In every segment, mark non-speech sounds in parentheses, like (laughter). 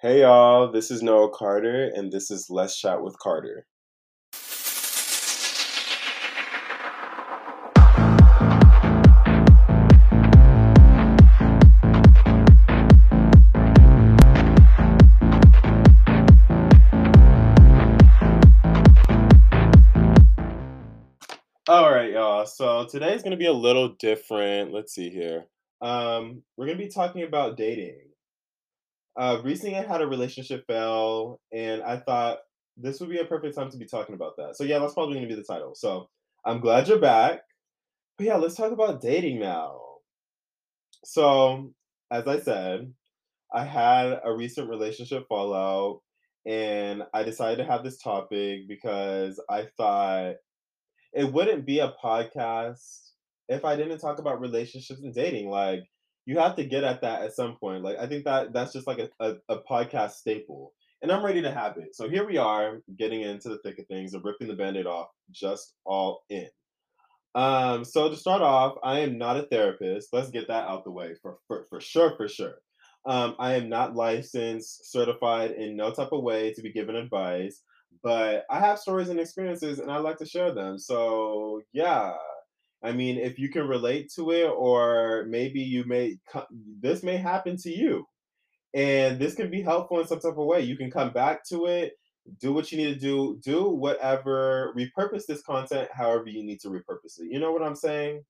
Hey y'all, this is Noa Carter, and this is Let's Chat with Carter. All right, y'all. So today's gonna be a little different. Let's see here. Um, we're gonna be talking about dating. Uh, recently, I had a relationship fail, and I thought this would be a perfect time to be talking about that. So yeah, that's probably gonna be the title. So I'm glad you're back. But yeah, let's talk about dating now. So, as I said, I had a recent relationship fallout, and I decided to have this topic because I thought it wouldn't be a podcast if I didn't talk about relationships and dating. Like, you have to get at that at some point. Like, I think that that's just like a, a, a podcast staple. And I'm ready to have it. So here we are, getting into the thick of things and ripping the band-aid off, just all in. Um, so to start off, I am not a therapist. Let's get that out the way for for, for sure, for sure. Um, I am not licensed, certified in no type of way to be given advice, but I have stories and experiences and I like to share them. So yeah. I mean, if you can relate to it, or maybe you may, this may happen to you and this can be helpful in some type of way. You can come back to it, do what you need to do, do whatever, repurpose this content however you need to repurpose it. You know what I'm saying?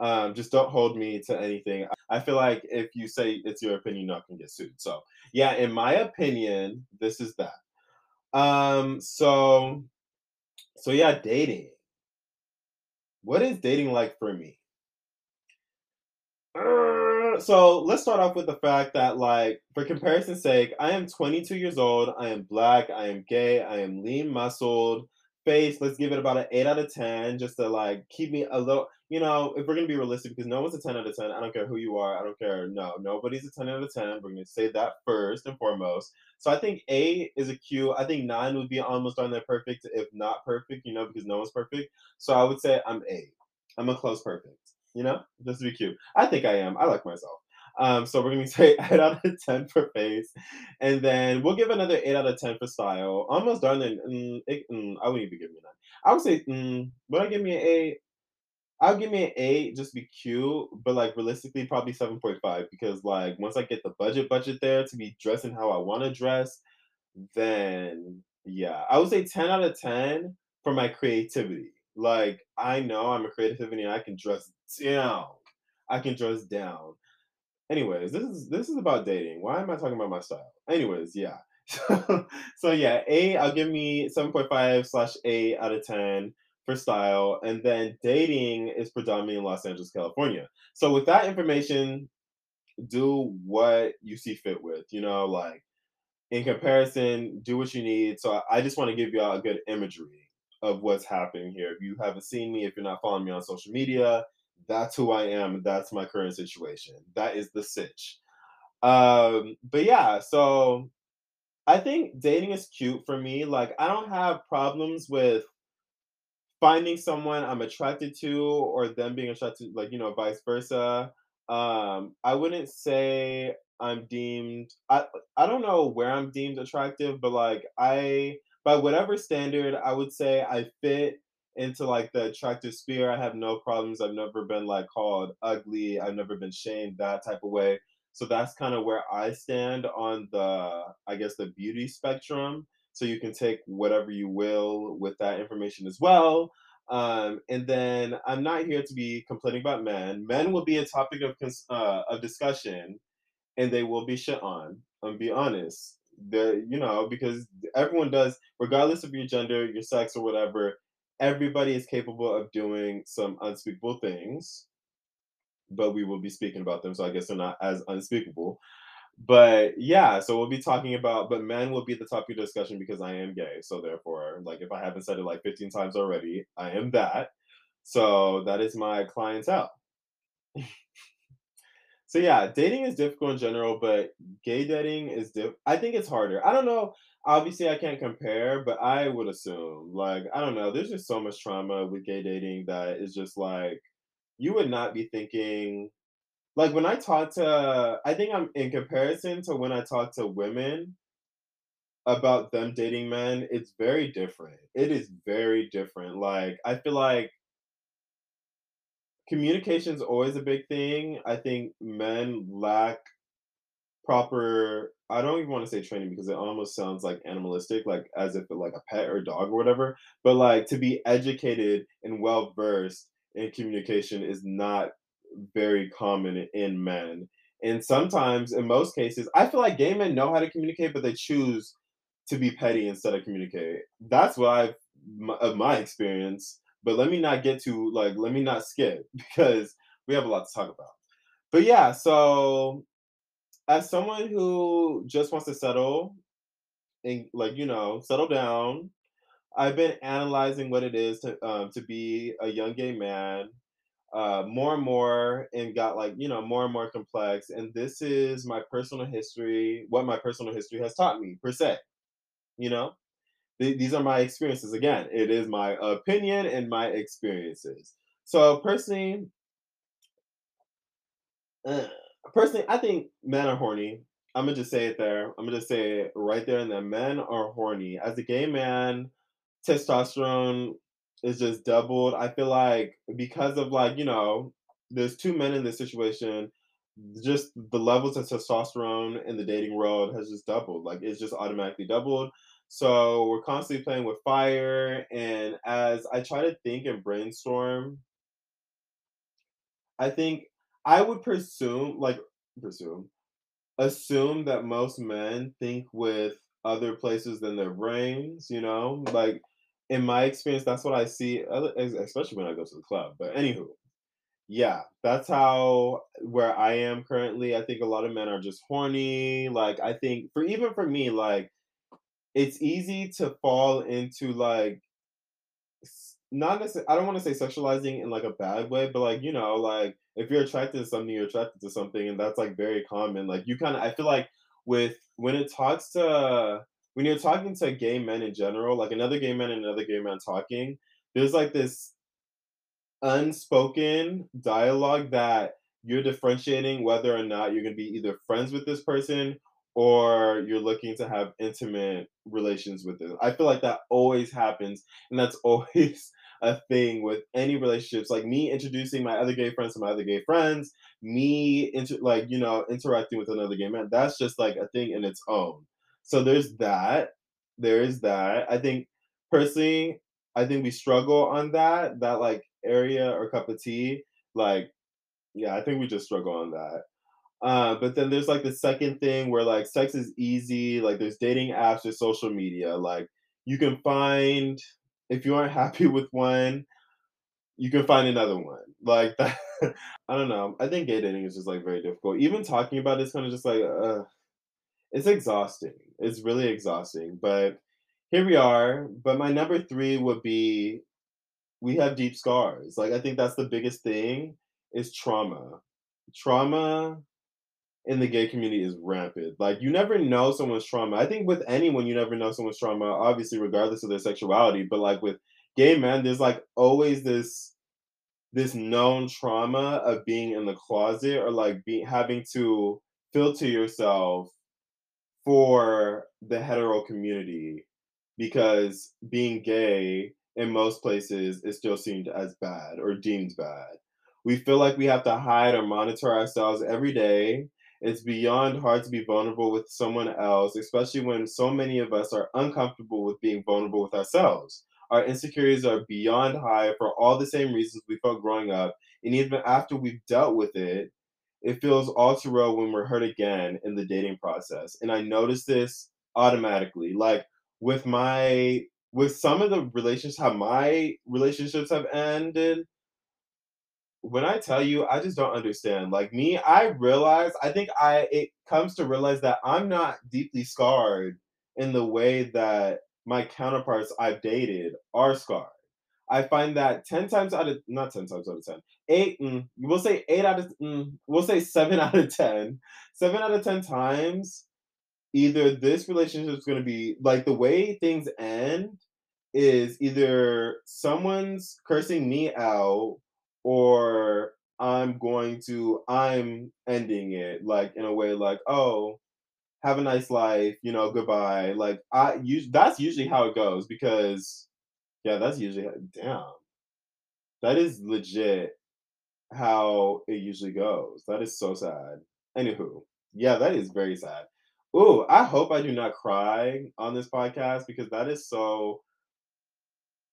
Um, just don't hold me to anything. I feel like if you say it's your opinion, not gonna get sued. So yeah, in my opinion, this is that. Um, so so yeah, dating. What is dating like for me? Uh, so let's start off with the fact that, like, for comparison's sake, I am 22 years old. I am black. I am gay. I am lean muscled. Face, let's give it about an 8 out of 10 just to, like, keep me a little, you know, if we're going to be realistic, because no one's a 10 out of 10. I don't care who you are. I don't care. No, nobody's a 10 out of 10. We're going to say that first and foremost. So I think A is a Q. I think 9 would be almost on there perfect, if not perfect, you know, because no one's perfect. So I would say I'm 8. I'm a close perfect you know, just to be cute. I think I am. I like myself. Um, so we're gonna (laughs) say 8 out of 10 for face, and then we'll give another 8 out of 10 for style. Almost done. Mm, it, mm, I wouldn't even give me nine. I would say, mm, would I give me an 8? I'll give me an 8 just to be cute, but like realistically, probably 7.5 because like once I get the budget budget there to be dressing how I want to dress, then yeah, I would say 10 out of 10 for my creativity. Like I know I'm a creativity and I can dress down. I can dress down. Anyways, this is this is about dating. Why am I talking about my style? Anyways, yeah. (laughs) So, yeah, A, I'll give me 7.5 slash 8 out of 10 for style. And then dating is predominantly in Los Angeles, California. So with that information, do what you see fit with, you know, like in comparison, do what you need. So I just want to give y'all a good imagery of what's happening here. If you haven't seen me, if you're not following me on social media, that's who I am. That's my current situation. That is the sitch. Um, but yeah, so I think dating is cute for me. Like I don't have problems with finding someone I'm attracted to or them being attracted, to, like, you know, vice versa. Um, I wouldn't say I'm deemed I I don't know where I'm deemed attractive, but like I by whatever standard, I would say I fit into like the attractive sphere. I have no problems. I've never been like called ugly. I've never been shamed that type of way. So that's kind of where I stand on the I guess the beauty spectrum so you can take whatever you will with that information as well. Um, and then I'm not here to be complaining about men. Men will be a topic of uh, of discussion, and they will be shit on. I'm be honest. The you know because everyone does, regardless of your gender, your sex, or whatever. Everybody is capable of doing some unspeakable things, but we will be speaking about them. So I guess they're not as unspeakable. But yeah, so we'll be talking about, but men will be the topic of discussion because I am gay. So therefore, like if I haven't said it like 15 times already, I am that. So that is my clientele. (laughs) So yeah, dating is difficult in general, but gay dating is diff- I think it's harder. I don't know. Obviously, I can't compare, but I would assume, like, I don't know. There's just so much trauma with gay dating that is just like you would not be thinking Like, when I talk to I think I'm in comparison to when I talk to women about them dating men, it's very different. It is very different. Like, I feel like communication is always a big thing. I think men lack proper I don't even wanna say training because it almost sounds, like, animalistic, like, as if, like, a pet or dog or whatever, but, like, to be educated and well-versed in communication is not very common in men, and sometimes, in most cases I feel like gay men know how to communicate, but they choose to be petty instead of communicate. That's what I've m of my experience, but let me not get to like, let me not skip (laughs) because we have a lot to talk about. But, yeah, so as someone who just wants to settle and, like, you know, settle down, I've been analyzing what it is to, um, to be a young gay man, uh, more and more and got, like, you know, more and more complex, and this is my personal history what my personal history has taught me, per se, you know? The these are my experiences, again, it is my opinion and my experiences. So, personally uh, personally, I think men are horny. Imma just say it there. Imma just say it right there and then, men are horny. As a gay man, testosterone is just doubled. I feel like because of, like, you know, there's 2 men in this situation, just the levels of testosterone in the dating world has just doubled, like, it's just automatically doubled. So, we're constantly playing with fire, and as I try to think and brainstorm I think I would presume like, presume assume that most men think with other places than their brains, you know? Like, in my experience, that's what I see, especially when I go to the club, but anywho, yeah, that's how where I am currently, I think a lot of men are just horny, like, I think for even for me, like, it's easy to fall into, like, not necessarily. I don't wanna say sexualizing in, like, a bad way, but, like, you know, like, if you're attracted to something, you're attracted to something, and that's, like, very common, like, you kinda I feel like with when it talks to when you're talking to gay men in general, like, another gay man and another gay man talking, there's, like, this unspoken dialogue that you're differentiating whether or not you're gonna be either friends with this person or you're looking to have intimate relations with them. I feel like that always happens, and that's (laughs) always a thing with any relationships, like me introducing my other gay friends to my other gay friends, me inter like, you know, interacting with another gay man, that's just, like, a thing in its own. So, there's that, there is that. I think, personally, I think we struggle on that that, like, area or cup of tea, like yeah, I think we just struggle on that. Uh, but then there's, like, the 2nd thing where, like, sex is easy, like, there's dating apps, there's social media, like, you can find if you aren't (laughs) happy with one, you can find another one. Like, that (laughs) I don't know, I think gay dating is just, like, very difficult. Even talking about it's kinda just like, ugh, it's exhausting. It's really exhausting, but here we are. But my number 3 would be we have deep scars. Like, I think that's the biggest thing is trauma. Trauma in the gay community is rampant. Like, you never know someone's trauma. I think with anyone, you never know someone's trauma, obviously, regardless of their sexuality, but, like, with gay men, there's, like, always this this known trauma of being in the closet or, like, be having to filter yourself for the hetero community because being gay in most places is still seen as bad or deemed bad. We feel like we have to hide or monitor ourselves every day. It's beyond hard to be vulnerable with someone else, especially when so many of us are uncomfortable with being vulnerable with ourselves. Our insecurities are beyond high for all the same reasons we felt growing up, and even after we've dealt with it, it feels all too real when we're hurt again in the dating process, and I noticed this automatically. Like, with my with some of the relationships how my relationships have ended when I tell you, I just don't understand. Like, me, I realize I think I it comes to realize that I'm not deeply scarred in the way that my counterparts I've dated are scarred. I find that 10 times out of not 10 times out of 10, 8 mm, we'll say 8 out of mm, we'll say 7 (laughs) out of 10. 7 out of 10 times, either this relationship is gonna be like, the way things end is either someone's cursing me out or I'm going to I'm ending it like in a way like, "Oh, have a nice life, you know, goodbye." Like I us that's usually how it goes because yeah, that's usually damn. That is legit how it usually goes. That is so sad. Anywho, yeah, that is very sad. Ooh, I hope I do not cry on this podcast because that is so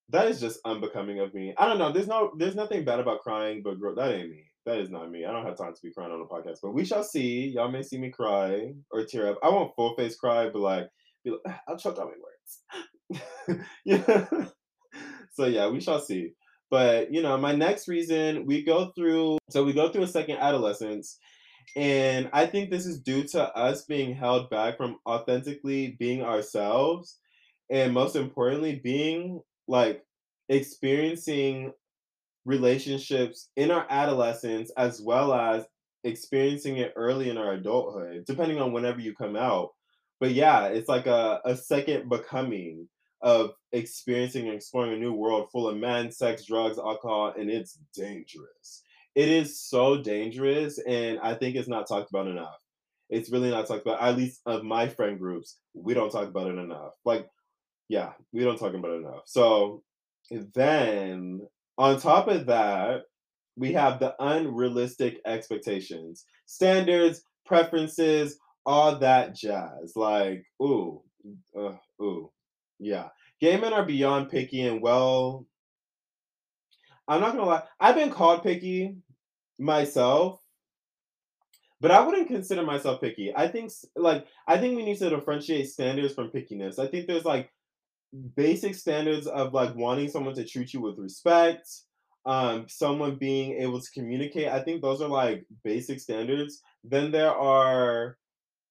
that is just unbecoming of me. I don't know. There's no there's nothing bad about crying, but girl, that ain't me. That is not me. I don't have time to be crying on a podcast. But we shall see. Y'all may see me cry or tear up. I won't full face cry, but like, like ah, I'll choke on my words. (laughs) yeah. So yeah, we shall see. But you know, my next reason we go through so we go through a second adolescence. And I think this is due to us being held back from authentically being ourselves. And most importantly, being like experiencing relationships in our adolescence as well as experiencing it early in our adulthood, depending on whenever you come out. But yeah, it's like a, a second becoming of experiencing and exploring a new world full of men, sex, drugs, alcohol, and it's dangerous. It is so dangerous, and I think it's not talked about enough. It's really not talked about, at least of my friend groups. We don't talk about it enough. Like, yeah, we don't talk about it enough. So then on top of that, we have the unrealistic expectations, standards, preferences, all that jazz. Like, ooh, uh, ooh, yeah. Gay men are beyond picky and well. I'm not gonna lie. I've been called picky myself, but I wouldn't consider myself picky. I think like I think we need to differentiate standards from pickiness. I think there's like basic standards of like wanting someone to treat you with respect, um, someone being able to communicate. I think those are like basic standards. Then there are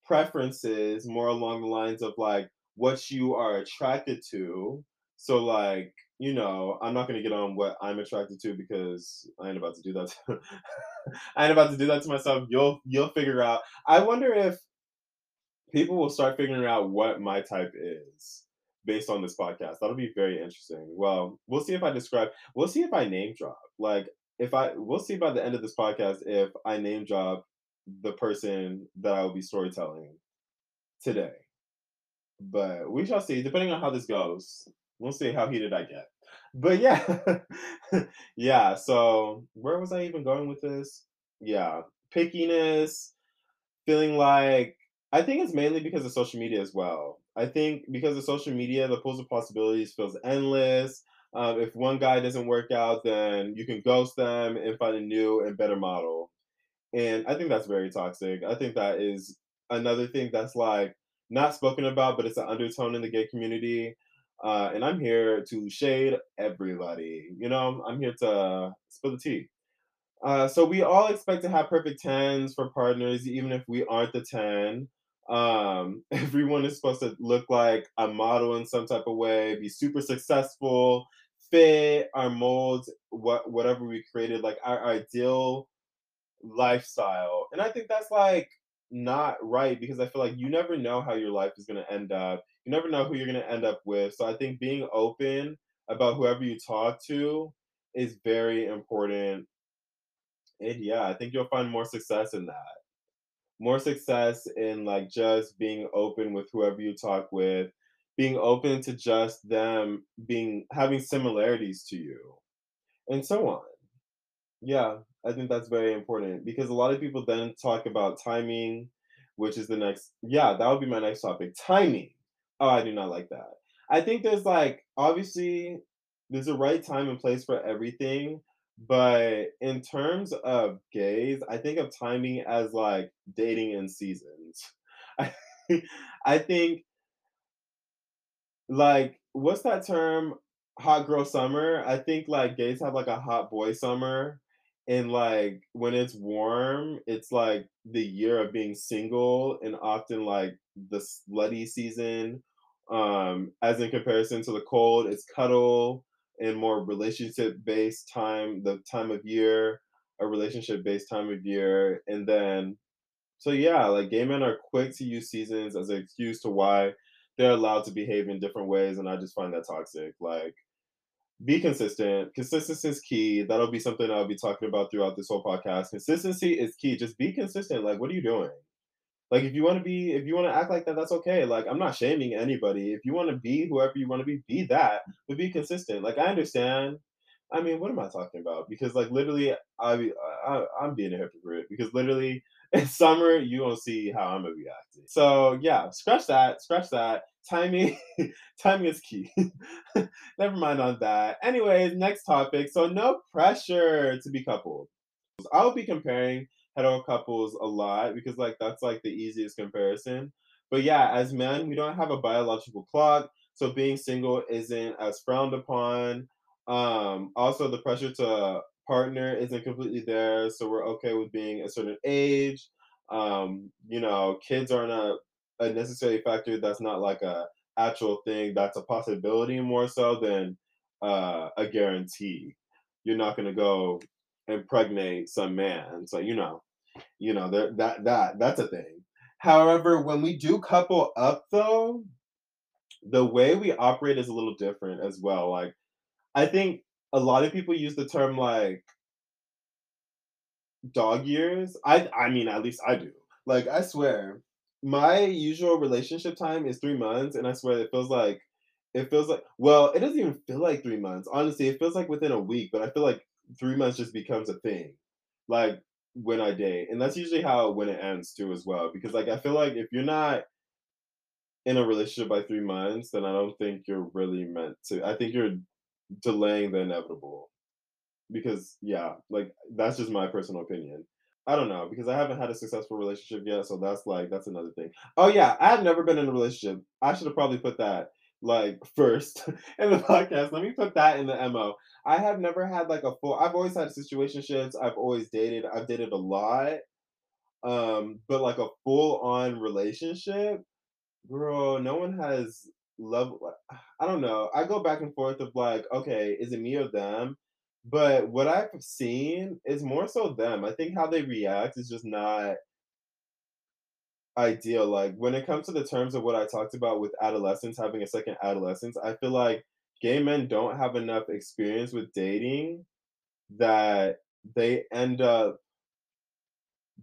preferences more along the lines of like what you are attracted to. So like, you know, I'm not gonna get on what I'm attracted to because I ain't about to do that. To, (laughs) I ain't about to do that to myself. You'll you'll figure out. I wonder if people will start figuring out what my type is based on this podcast. That'll be very interesting. Well, we'll see if I describe. We'll see if I name drop. Like if I, we'll see by the end of this podcast if I name drop the person that I will be storytelling today. But we shall see. Depending on how this goes, we'll see how heated I get. But yeah, (laughs) yeah. So where was I even going with this? Yeah, pickiness, feeling like I think it's mainly because of social media as well. I think because of social media, the pools of possibilities feels endless. Um, if one guy doesn't work out, then you can ghost them and find a new and better model. And I think that's very toxic. I think that is another thing that's like not spoken about, but it's an undertone in the gay community. Uh, and I'm here to shade everybody. You know, I'm here to spill the tea. Uh, so we all expect to have perfect tens for partners, even if we aren't the ten. Um, (laughs) everyone is supposed to look like a model in some type of way, be super successful, fit our molds, what whatever we created, like our ideal lifestyle. And I think that's like not right because I feel like you never know how your life is going to end up. You never know who you're going to end up with. So I think being open about whoever you talk to is very important and yeah, I think you'll find more success in that. More success in like just being open with whoever you talk with, being open to just them being having similarities to you, and so on. Yeah, I think that's very important because a lot of people then talk about timing, which is the next. Yeah, that would be my next topic. Timing. Oh, I do not like that. I think there's like obviously there's a right time and place for everything, but in terms of gays, I think of timing as like dating in seasons. I, (laughs) I think like what's that term? Hot girl summer. I think like gays have like a hot boy summer. And like when it's warm, it's like the year of being single and often like the slutty season. Um, as in comparison to the cold, it's cuddle and more relationship based time, the time of year, a relationship based time of year. And then so yeah, like gay men are quick to use seasons as an excuse to why they're allowed to behave in different ways, and I just find that toxic. Like be consistent. Consistency is key. That'll be something I'll be talking about throughout this whole podcast. Consistency is key. Just be consistent. Like, what are you doing? Like, if you want to be, if you want to act like that, that's okay. Like, I'm not shaming anybody. If you want to be whoever you want to be, be that, but be consistent. Like, I understand. I mean, what am I talking about? Because, like, literally, I, I I'm being a hypocrite because literally (laughs) in summer you won't see how I'm gonna be acting. So yeah, scratch that, scratch that. Timing, (laughs) timing is key. (laughs) Never mind on that. Anyways, next topic. So no pressure to be coupled. I'll be comparing hetero couples a lot because like that's like the easiest comparison. But yeah, as men, we don't have a biological clock, so being single isn't as frowned upon. Um, also, the pressure to partner isn't completely there, so we're okay with being a certain age. Um, you know, kids aren't a, a necessary factor. That's not like a actual thing. That's a possibility more so than uh, a guarantee. You're not gonna go impregnate some man. So you know, you know that that that that's a thing. However, when we do couple up though, the way we operate is a little different as well. Like I think a lot of people use the term like dog years. I I mean, at least I do. Like I swear, my usual relationship time is three months, and I swear it feels like it feels like well, it doesn't even feel like three months. Honestly, it feels like within a week, but I feel like three months just becomes a thing. Like when I date, and that's usually how when it ends too as well. Because like I feel like if you're not in a relationship by three months, then I don't think you're really meant to. I think you're delaying the inevitable. Because yeah, like that's just my personal opinion. I don't know because I haven't had a successful relationship yet, so that's like that's another thing. Oh yeah, I have never been in a relationship. I should have probably put that like (laughs) first in the podcast. Let me put that in the mo. I have never had like a full. I've always had situationships. I've always dated. I've dated a lot, um, but like a full on relationship, girl. No one has love. Uh, I don't know. I go back and forth of like, okay, is it me or them? But what I've seen is more so them. I think how they react is just not ideal. Like when it comes to the terms of what I talked about with adolescence, having a second adolescence, I feel like gay men don't have enough experience with dating that they end up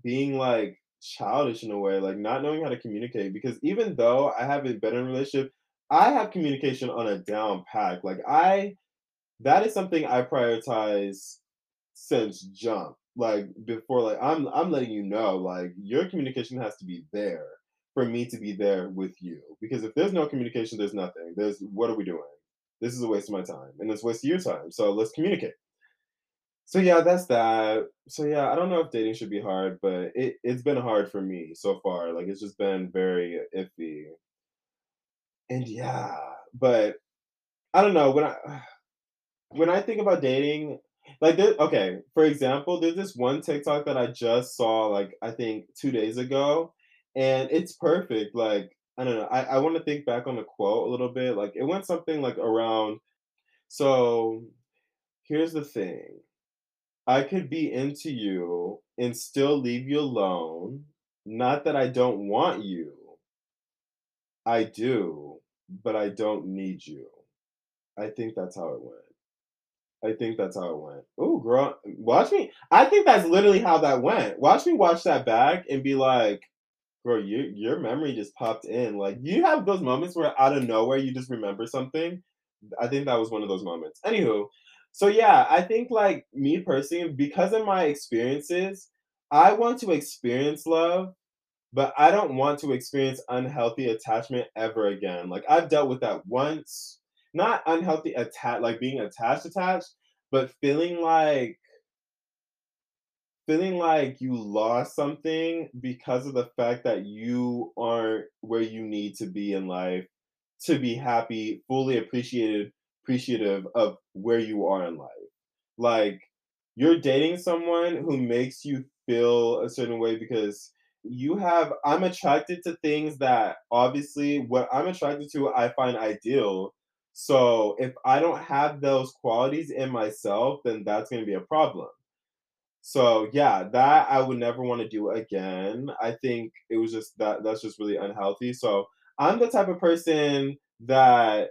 being like childish in a way, like not knowing how to communicate. Because even though I haven't been in a relationship, I have communication on a down pack. Like I that is something I prioritize since jump. Like before, like I'm I'm letting you know, like your communication has to be there for me to be there with you. Because if there's no communication, there's nothing. There's what are we doing? This is a waste of my time, and it's waste of your time. So let's communicate. So yeah, that's that. So yeah, I don't know if dating should be hard, but it it's been hard for me so far. Like it's just been very iffy. And yeah, but I don't know when I (sighs) when I think about dating, like there, okay, for example, there's this one TikTok that I just saw like I think two days ago, and it's perfect. Like I don't know, I, I want to think back on the quote a little bit. Like it went something like around. So here's the thing. I could be into you and still leave you alone. Not that I don't want you. I do, but I don't need you. I think that's how it went. I think that's how it went. Oh, girl, watch me. I think that's literally how that went. Watch me watch that back and be like, bro, your your memory just popped in. Like you have those moments where out of nowhere you just remember something. I think that was one of those moments. Anywho, so yeah, I think like me personally, because of my experiences, I want to experience love, but I don't want to experience unhealthy attachment ever again. Like I've dealt with that once not unhealthy attach like being attached attached, but feeling like feeling like you lost something because of the fact that you aren't where you need to be in life to be happy, fully appreciated appreciative of where you are in life. Like you're dating someone who makes you feel a certain way because you have I'm attracted to things that obviously what I'm attracted to I find ideal so if I don't have those qualities in myself, then that's going to be a problem. So yeah, that I would never want to do again. I think it was just that that's just really unhealthy. So I'm the type of person that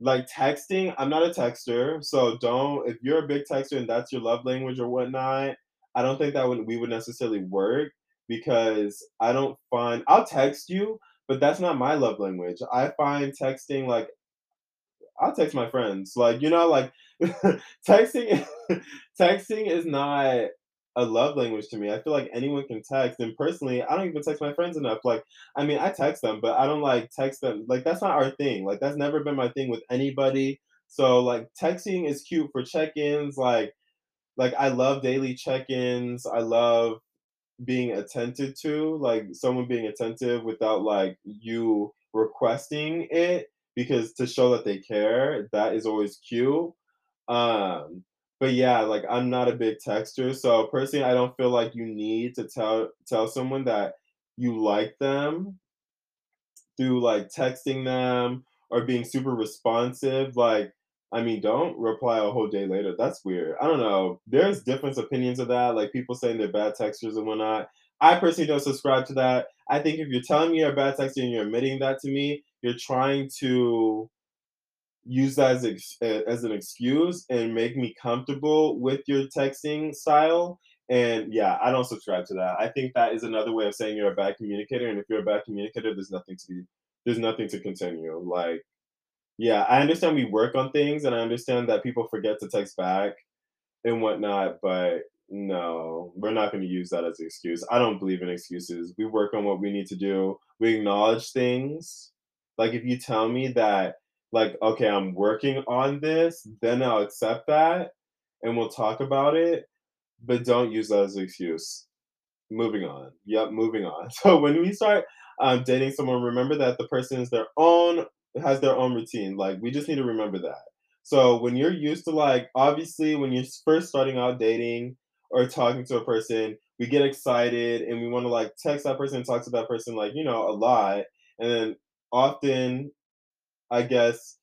Like texting, I'm not a texter, so don't if you're a big texter and that's your love language or whatnot, I don't think that would we would necessarily work because I don't find I'll text you, but that's not my love language. I find texting like I'll text my friends. Like, you know, like (laughs) texting texting is not a love language to me. I feel like anyone can text. And personally, I don't even text my friends enough. Like, I mean, I text them, but I don't like text them. Like, that's not our thing. Like, that's never been my thing with anybody. So, like, texting is cute for check-ins. Like, like I love daily check-ins. I love being attended to, like someone being attentive without like you requesting it because to show that they care, that is always cute. Um, but yeah, like I'm not a big texter, so personally, I don't feel like you need to tell tell someone that you like them through like texting them or being super responsive. Like, I mean, don't reply a whole day later. That's weird. I don't know. There's different opinions of that, like people saying they're bad texters and whatnot. I personally don't subscribe to that. I think if you're telling me you're a bad texter and you're admitting that to me, you're trying to use that as ex- as an excuse and make me comfortable with your texting style. And yeah, I don't subscribe to that. I think that is another way of saying you're a bad communicator. And if you're a bad communicator, there's nothing to be there's nothing to continue. Like, yeah, I understand we work on things, and I understand that people forget to text back and whatnot, but no, we're not going to use that as an excuse. I don't believe in excuses. We work on what we need to do. We acknowledge things. Like if you tell me that, like, okay, I'm working on this, then I'll accept that and we'll talk about it, but don't use that as an excuse. Moving on. Yep, moving on. (laughs) So when we start um, dating someone, remember that the person is their own has their own routine. Like we just need to remember that. So when you're used to like obviously when you're first starting out dating or talking to a person, we get excited and we want to like text that person, talk to that person like, you know, a lot. And then often I guess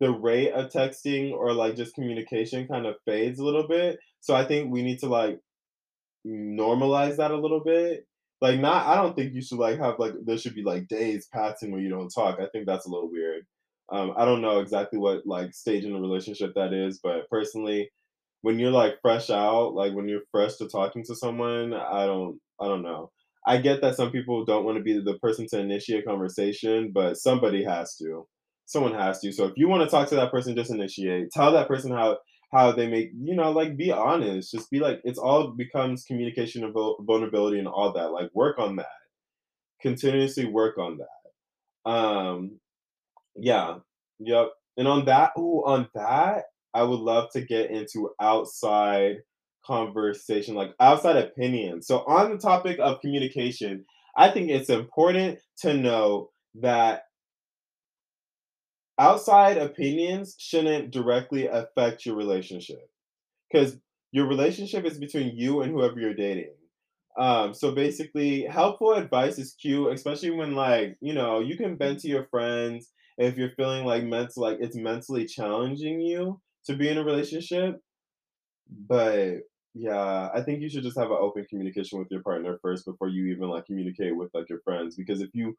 the rate of texting or like just communication kind of fades a little bit. So I think we need to like normalize that a little bit. Like not I don't think you should like have like there should be like days passing where you don't talk. I think that's a little weird. Um, I don't know exactly what like stage in the relationship that is, but personally, when you're like fresh out, like when you're fresh to talking to someone, I don't I don't know. I get that some people don't want to be the person to initiate conversation, but somebody has to. Someone has to. So if you want to talk to that person, just initiate. Tell that person how how they make you know like be honest just be like it's all becomes communication vul- vulnerability and all that like work on that. Continuously work on that. Um yeah yep and on that ooh, on that i would love to get into outside conversation like outside opinion. So on the topic of communication i think it's important to know that outside opinions shouldn't directly affect your relationship because your relationship is between you and whoever you're dating. Um, so basically, helpful advice is cute, especially when like you know you can vent to your friends if you're feeling like mental like it's mentally challenging you to be in a relationship. But yeah, I think you should just have an open communication with your partner first before you even like communicate with like your friends because if you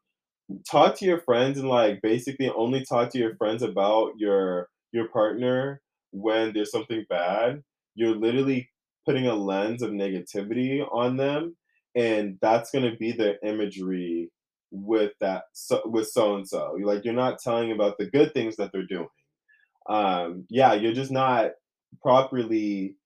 talk to your friends and like basically only talk to your friends about your your partner when there's something bad you're literally putting a lens of negativity on them and that's going to be the imagery with that so, with so and so like you're not telling about the good things that they're doing um yeah you're just not properly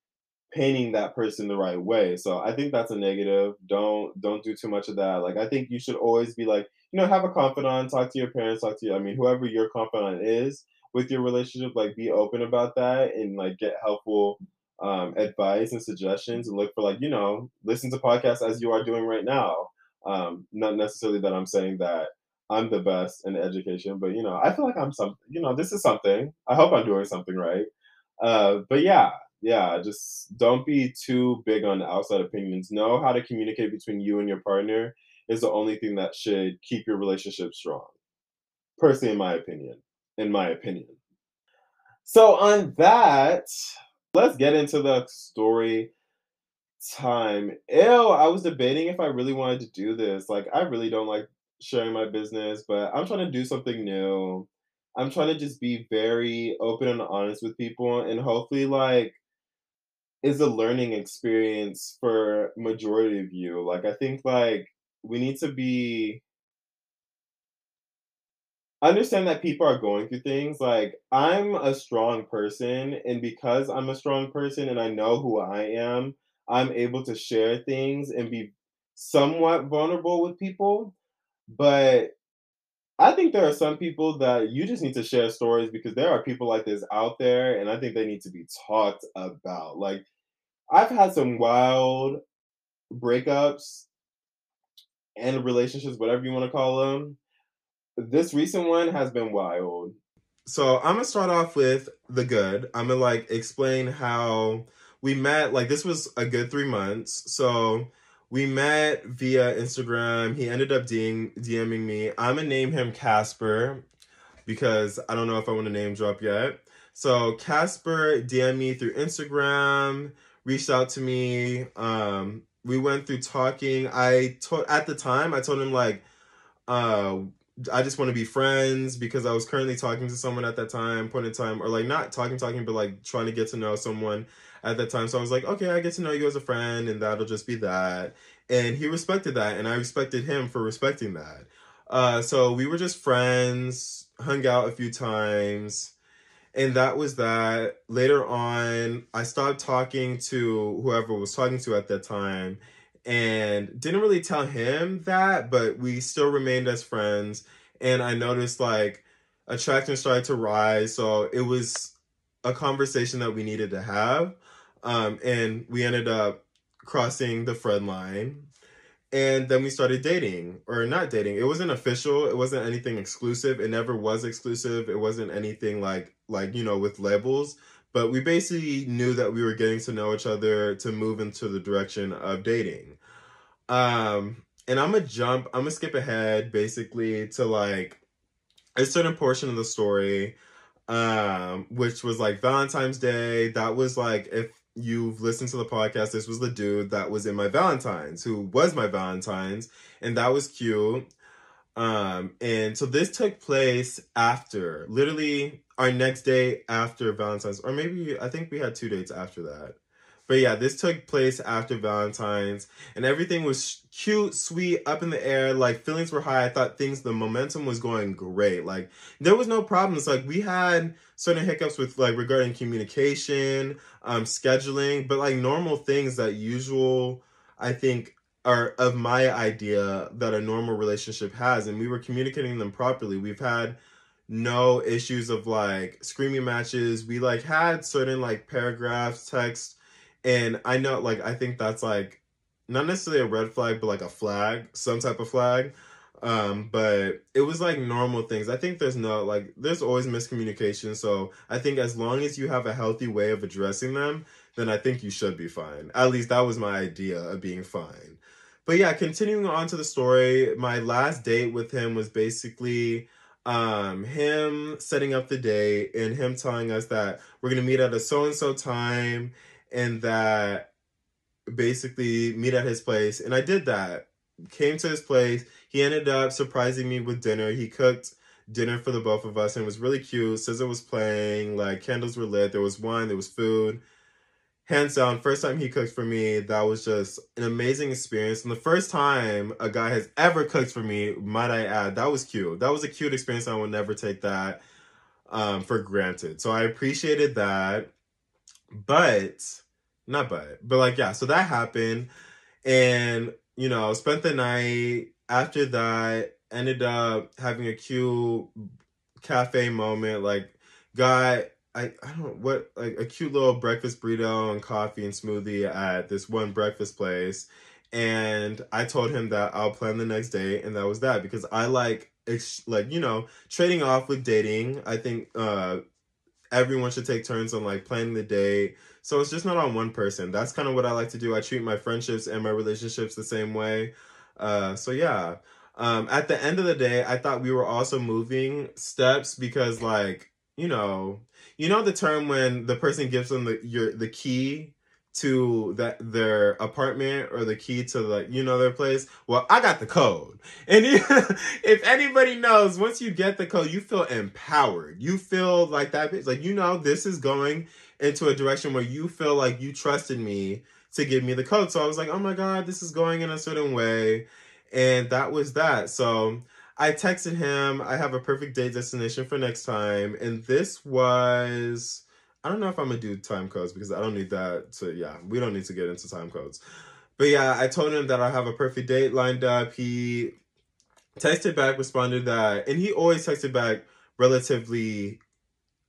painting that person the right way. So I think that's a negative. Don't don't do too much of that. Like I think you should always be like, you know, have a confidant, talk to your parents, talk to you. I mean, whoever your confidant is with your relationship, like be open about that and like get helpful um, advice and suggestions and look for like, you know, listen to podcasts as you are doing right now. Um, not necessarily that I'm saying that I'm the best in education, but you know, I feel like I'm some, you know, this is something. I hope I'm doing something right. Uh, but yeah, yeah, just don't be too big on outside opinions. Know how to communicate between you and your partner is the only thing that should keep your relationship strong. Personally, in my opinion. In my opinion. So on that, let's get into the story time. Ew, I was debating if I really wanted to do this. Like, I really don't like sharing my business, but I'm trying to do something new. I'm trying to just be very open and honest with people and hopefully like is a learning experience for majority of you. Like I think like we need to be understand that people are going through things. Like I'm a strong person and because I'm a strong person and I know who I am, I'm able to share things and be somewhat vulnerable with people. But I think there are some people that you just need to share stories because there are people like this out there, and I think they need to be talked about. Like, I've had some wild breakups and relationships, whatever you want to call them. This recent one has been wild. So I'm gonna start off with the good. I'm gonna like explain how we met. Like this was a good three months. So we met via Instagram. He ended up DM- DMing me. I'm gonna name him Casper because I don't know if I want to name drop yet. So Casper DM me through Instagram, reached out to me. Um, we went through talking. I told at the time I told him like, uh, I just want to be friends because I was currently talking to someone at that time, point in time, or like not talking, talking, but like trying to get to know someone at that time. So I was like, okay, I get to know you as a friend, and that'll just be that. And he respected that, and I respected him for respecting that. Uh, so we were just friends, hung out a few times, and that was that. Later on, I stopped talking to whoever was talking to at that time and didn't really tell him that, but we still remained as friends. And I noticed like attraction started to rise. So it was a conversation that we needed to have. Um, and we ended up crossing the friend line. And then we started dating, or not dating. It wasn't official. It wasn't anything exclusive. It never was exclusive. It wasn't anything like like you know with labels. But we basically knew that we were getting to know each other to move into the direction of dating. Um, and I'm gonna jump. I'm gonna skip ahead basically to like a certain portion of the story, um, which was like Valentine's Day. That was like if you've listened to the podcast, this was the dude that was in my Valentine's, who was my Valentine's, and that was cute. Um, and so this took place after, literally our next day after Valentine's, or maybe I think we had two dates after that. But yeah, this took place after Valentine's, and everything was cute, sweet, up in the air. Like feelings were high. I thought things, the momentum was going great. Like there was no problems. Like we had certain hiccups with like regarding communication, um, scheduling, but like normal things that usual, I think, are of my idea that a normal relationship has, and we were communicating them properly. We've had no issues of like screaming matches. We like had certain like paragraphs, text and I know, like, I think that's like not necessarily a red flag, but like a flag, some type of flag. Um, but it was like normal things. I think there's no like there's always miscommunication. So I think as long as you have a healthy way of addressing them, then I think you should be fine. At least that was my idea of being fine. But yeah, continuing on to the story, my last date with him was basically um him setting up the date and him telling us that we're gonna meet at a so and so time and that basically meet at his place. And I did that. Came to his place. He ended up surprising me with dinner. He cooked dinner for the both of us and it was really cute. SZA was playing, like candles were lit, there was wine, there was food. Hands down, first time he cooked for me, that was just an amazing experience. And the first time a guy has ever cooked for me, might I add, that was cute. That was a cute experience. I will never take that um, for granted. So I appreciated that. But not but, but like yeah. So that happened, and you know, spent the night. After that, ended up having a cute cafe moment. Like, got I I don't know what like a cute little breakfast burrito and coffee and smoothie at this one breakfast place. And I told him that I'll plan the next day, and that was that because I like it's like you know trading off with dating. I think uh everyone should take turns on like planning the day so it's just not on one person. That's kind of what I like to do. I treat my friendships and my relationships the same way. Uh, so yeah. Um, at the end of the day, I thought we were also moving steps because like, you know, you know the term when the person gives them the your the key to that their apartment or the key to like you know their place? Well i got the code. And (laughs) if anybody knows once you get the code you feel empowered. You feel like that like you know this is going into a direction where you feel like you trusted me to give me the code. So i was like oh my god this is going in a certain way. And that was that. So i texted him i have a perfect date destination for next time and this was I don't know if I'm gonna do time codes because I don't need that to yeah, we don't need to get into time codes. But yeah, I told him that I have a perfect date lined up. He texted back, responded that and he always texted back relatively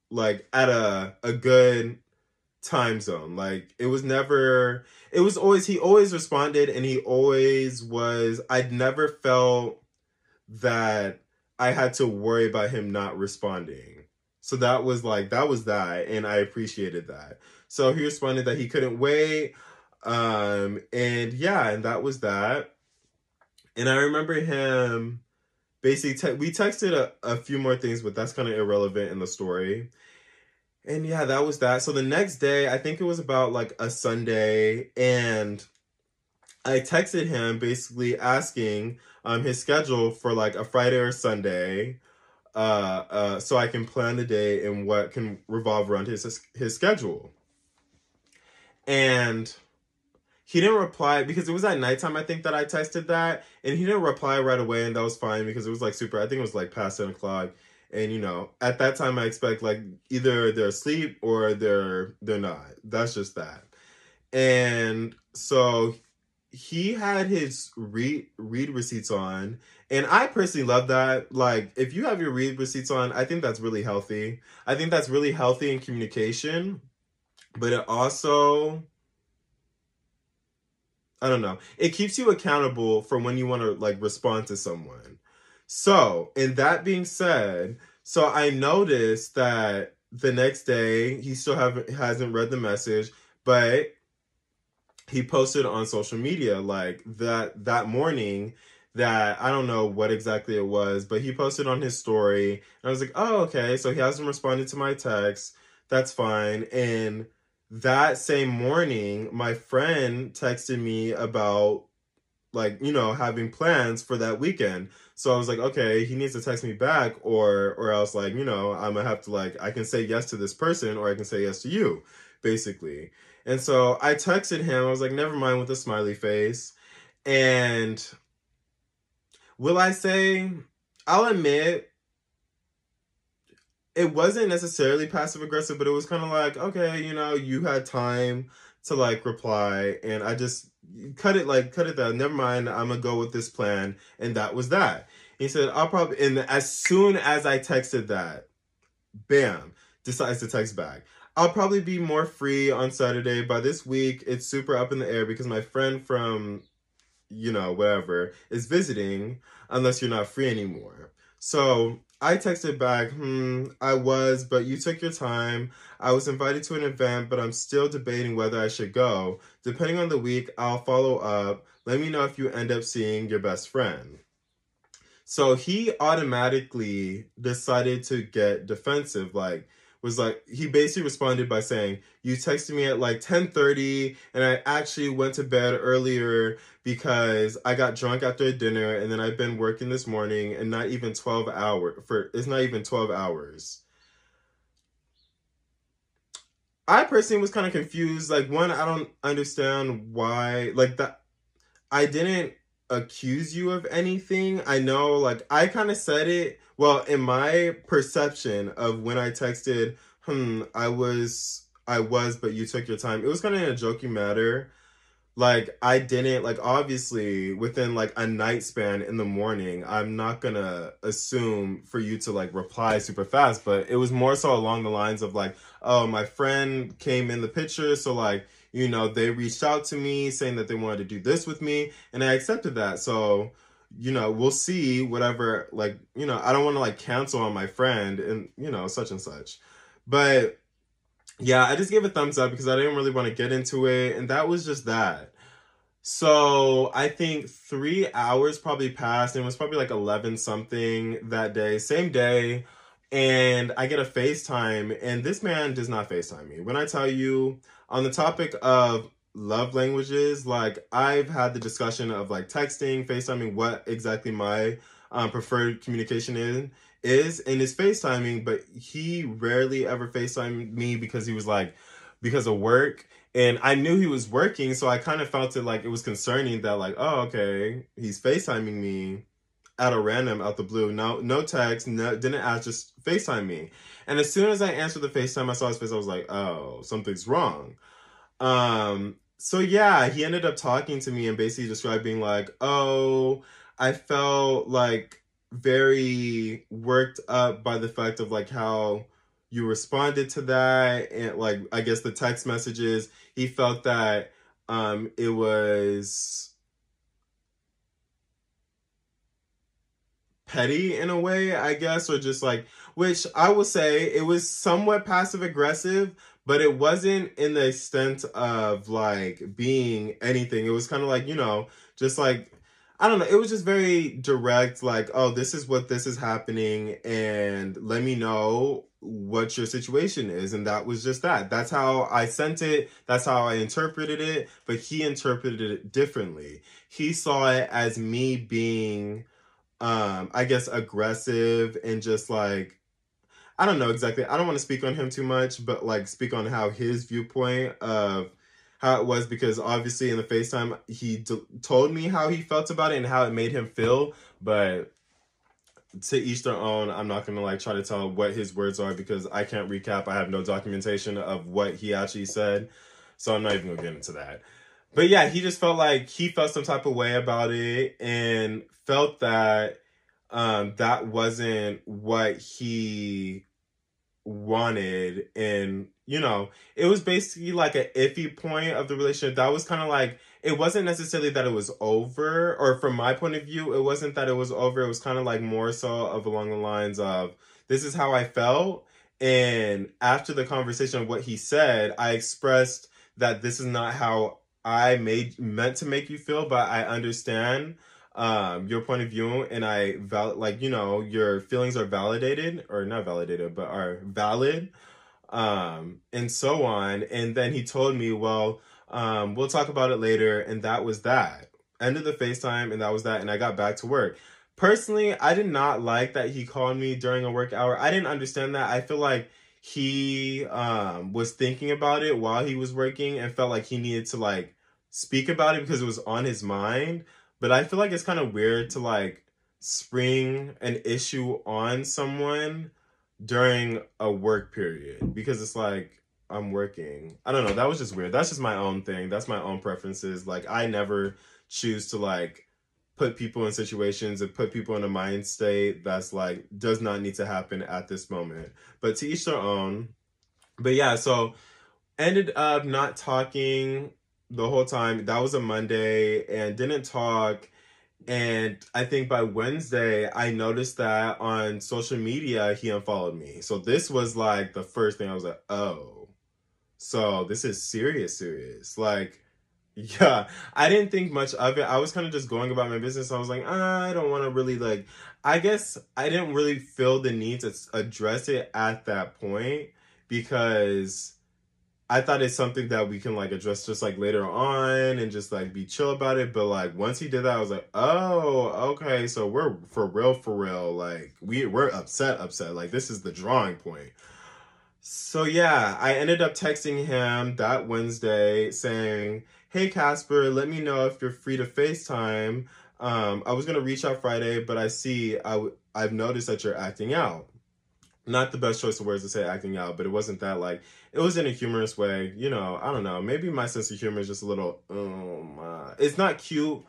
like at a a good time zone. Like it was never it was always he always responded and he always was I'd never felt that I had to worry about him not responding. So that was like that was that, and I appreciated that. So he responded that he couldn't wait, um, and yeah, and that was that. And I remember him basically te- we texted a, a few more things, but that's kind of irrelevant in the story. And yeah, that was that. So the next day, I think it was about like a Sunday, and I texted him basically asking um his schedule for like a Friday or Sunday uh, uh, so I can plan the day and what can revolve around his his schedule. And he didn't reply because it was at nighttime. I think that I texted that, and he didn't reply right away, and that was fine because it was like super. I think it was like past ten o'clock, and you know, at that time, I expect like either they're asleep or they're they're not. That's just that. And so he had his read read receipts on and i personally love that. Like if you have your read receipts on i think that's really healthy. I think that's really healthy in communication but it also i don't know it keeps you accountable for when you want to like respond to someone. So in that being said so i noticed that the next day he still haven't hasn't read the message but he posted on social media like that that morning that I don't know what exactly it was, but he posted on his story and I was like, "Oh, okay, so he hasn't responded to my text. That's fine." And that same morning, my friend texted me about like, you know, having plans for that weekend. So I was like, "Okay, he needs to text me back or or else like, you know, I'm to have to like I can say yes to this person or I can say yes to you." Basically. And so I texted him. I was like, never mind with the smiley face. And will I say, I'll admit, it wasn't necessarily passive aggressive, but it was kind of like, okay, you know, you had time to like reply. And I just cut it like, cut it down. Never mind. I'm going to go with this plan. And that was that. He said, I'll probably, and as soon as I texted that, bam, decides to text back. I'll probably be more free on Saturday. By this week, it's super up in the air because my friend from, you know, whatever, is visiting, unless you're not free anymore. So I texted back, hmm, I was, but you took your time. I was invited to an event, but I'm still debating whether I should go. Depending on the week, I'll follow up. Let me know if you end up seeing your best friend. So he automatically decided to get defensive. Like, was like he basically responded by saying you texted me at like 10:30 and I actually went to bed earlier because I got drunk after dinner and then I've been working this morning and not even 12 hours for it's not even 12 hours. I personally was kind of confused like one I don't understand why like that I didn't accuse you of anything. I know like I kind of said it well, in my perception of when I texted, hmm, I was, I was, but you took your time. It was kind of in a joking matter. Like I didn't like obviously within like a night span in the morning. I'm not gonna assume for you to like reply super fast, but it was more so along the lines of like, oh, my friend came in the picture, so like you know they reached out to me saying that they wanted to do this with me, and I accepted that. So you know, we'll see whatever, like, you know, I don't want to like cancel on my friend and, you know, such and such. But yeah, I just gave a thumbs up because I didn't really want to get into it. And that was just that. So I think three hours probably passed and it was probably like 11 something that day, same day. And I get a FaceTime and this man does not FaceTime me. When I tell you on the topic of love languages. Like I've had the discussion of like texting, FaceTiming, what exactly my um, preferred communication in is, and it's FaceTiming, but he rarely ever FaceTimed me because he was like, because of work. And I knew he was working, so I kind of felt it like it was concerning that like, oh, okay, he's FaceTiming me at a random out the blue. No no text, no didn't ask, just FaceTime me. And as soon as I answered the FaceTime, I saw his face, I was like, oh, something's wrong. Um, so yeah, he ended up talking to me and basically described being like, oh, I felt like very worked up by the fact of like how you responded to that and like I guess the text messages, he felt that um it was petty in a way, I guess, or just like, which I will say it was somewhat passive aggressive, but it wasn't in the extent of like being anything. It was kind of like, you know, just like, I don't know, it was just very direct, like, oh, this is what this is happening, and let me know what your situation is. And that was just that. That's how I sent it, that's how I interpreted it, but he interpreted it differently. He saw it as me being um I guess aggressive and just like I don't know exactly. I don't want to speak on him too much, but like speak on how his viewpoint of how it was because obviously in the FaceTime he d- told me how he felt about it and how it made him feel, but to each their own. I'm not gonna like try to tell what his words are because I can't recap. I have no documentation of what he actually said, so I'm not even gonna get into that. But yeah, he just felt like he felt some type of way about it and felt that um, that wasn't what he wanted. And, you know, it was basically like an iffy point of the relationship. That was kind of like, it wasn't necessarily that it was over, or from my point of view, it wasn't that it was over. It was kind of like more so of along the lines of, this is how I felt. And after the conversation of what he said, I expressed that this is not how I made meant to make you feel, but I understand um your point of view and I val like you know your feelings are validated or not validated but are valid um and so on. And then he told me well um we'll talk about it later and that was that. Ended the FaceTime and that was that and I got back to work. Personally I did not like that he called me during a work hour. I didn't understand that. I feel like he um was thinking about it while he was working and felt like he needed to like speak about it because it was on his mind. But I feel like it's kind of weird to like spring an issue on someone during a work period because it's like I'm working. I don't know. That was just weird. That's just my own thing. That's my own preferences. Like I never choose to like put people in situations and put people in a mind state that's like does not need to happen at this moment. But to each their own. But yeah, so ended up not talking the whole time. That was a Monday and didn't talk. And I think by Wednesday, I noticed that on social media, he unfollowed me. So this was like the first thing I was like, oh, so this is serious, serious. Like, (laughs) yeah, I didn't think much of it. I was kind of just going about my business. I was like, ah, I don't want to really like, I guess I didn't really feel the need to address it at that point because I thought it's something that we can like address just like later on and just like be chill about it. But like once he did that, I was like, oh, okay, so we're for real, for real. Like we we're upset, upset. Like this is the drawing point. So yeah, I ended up texting him that Wednesday saying, "Hey Casper, let me know if you're free to FaceTime. Um, I was gonna reach out Friday, but I see I w- I've noticed that you're acting out." Not the best choice of words to say acting out, but it wasn't that like it was in a humorous way. You know, I don't know. Maybe my sense of humor is just a little. Um, uh, it's not cute.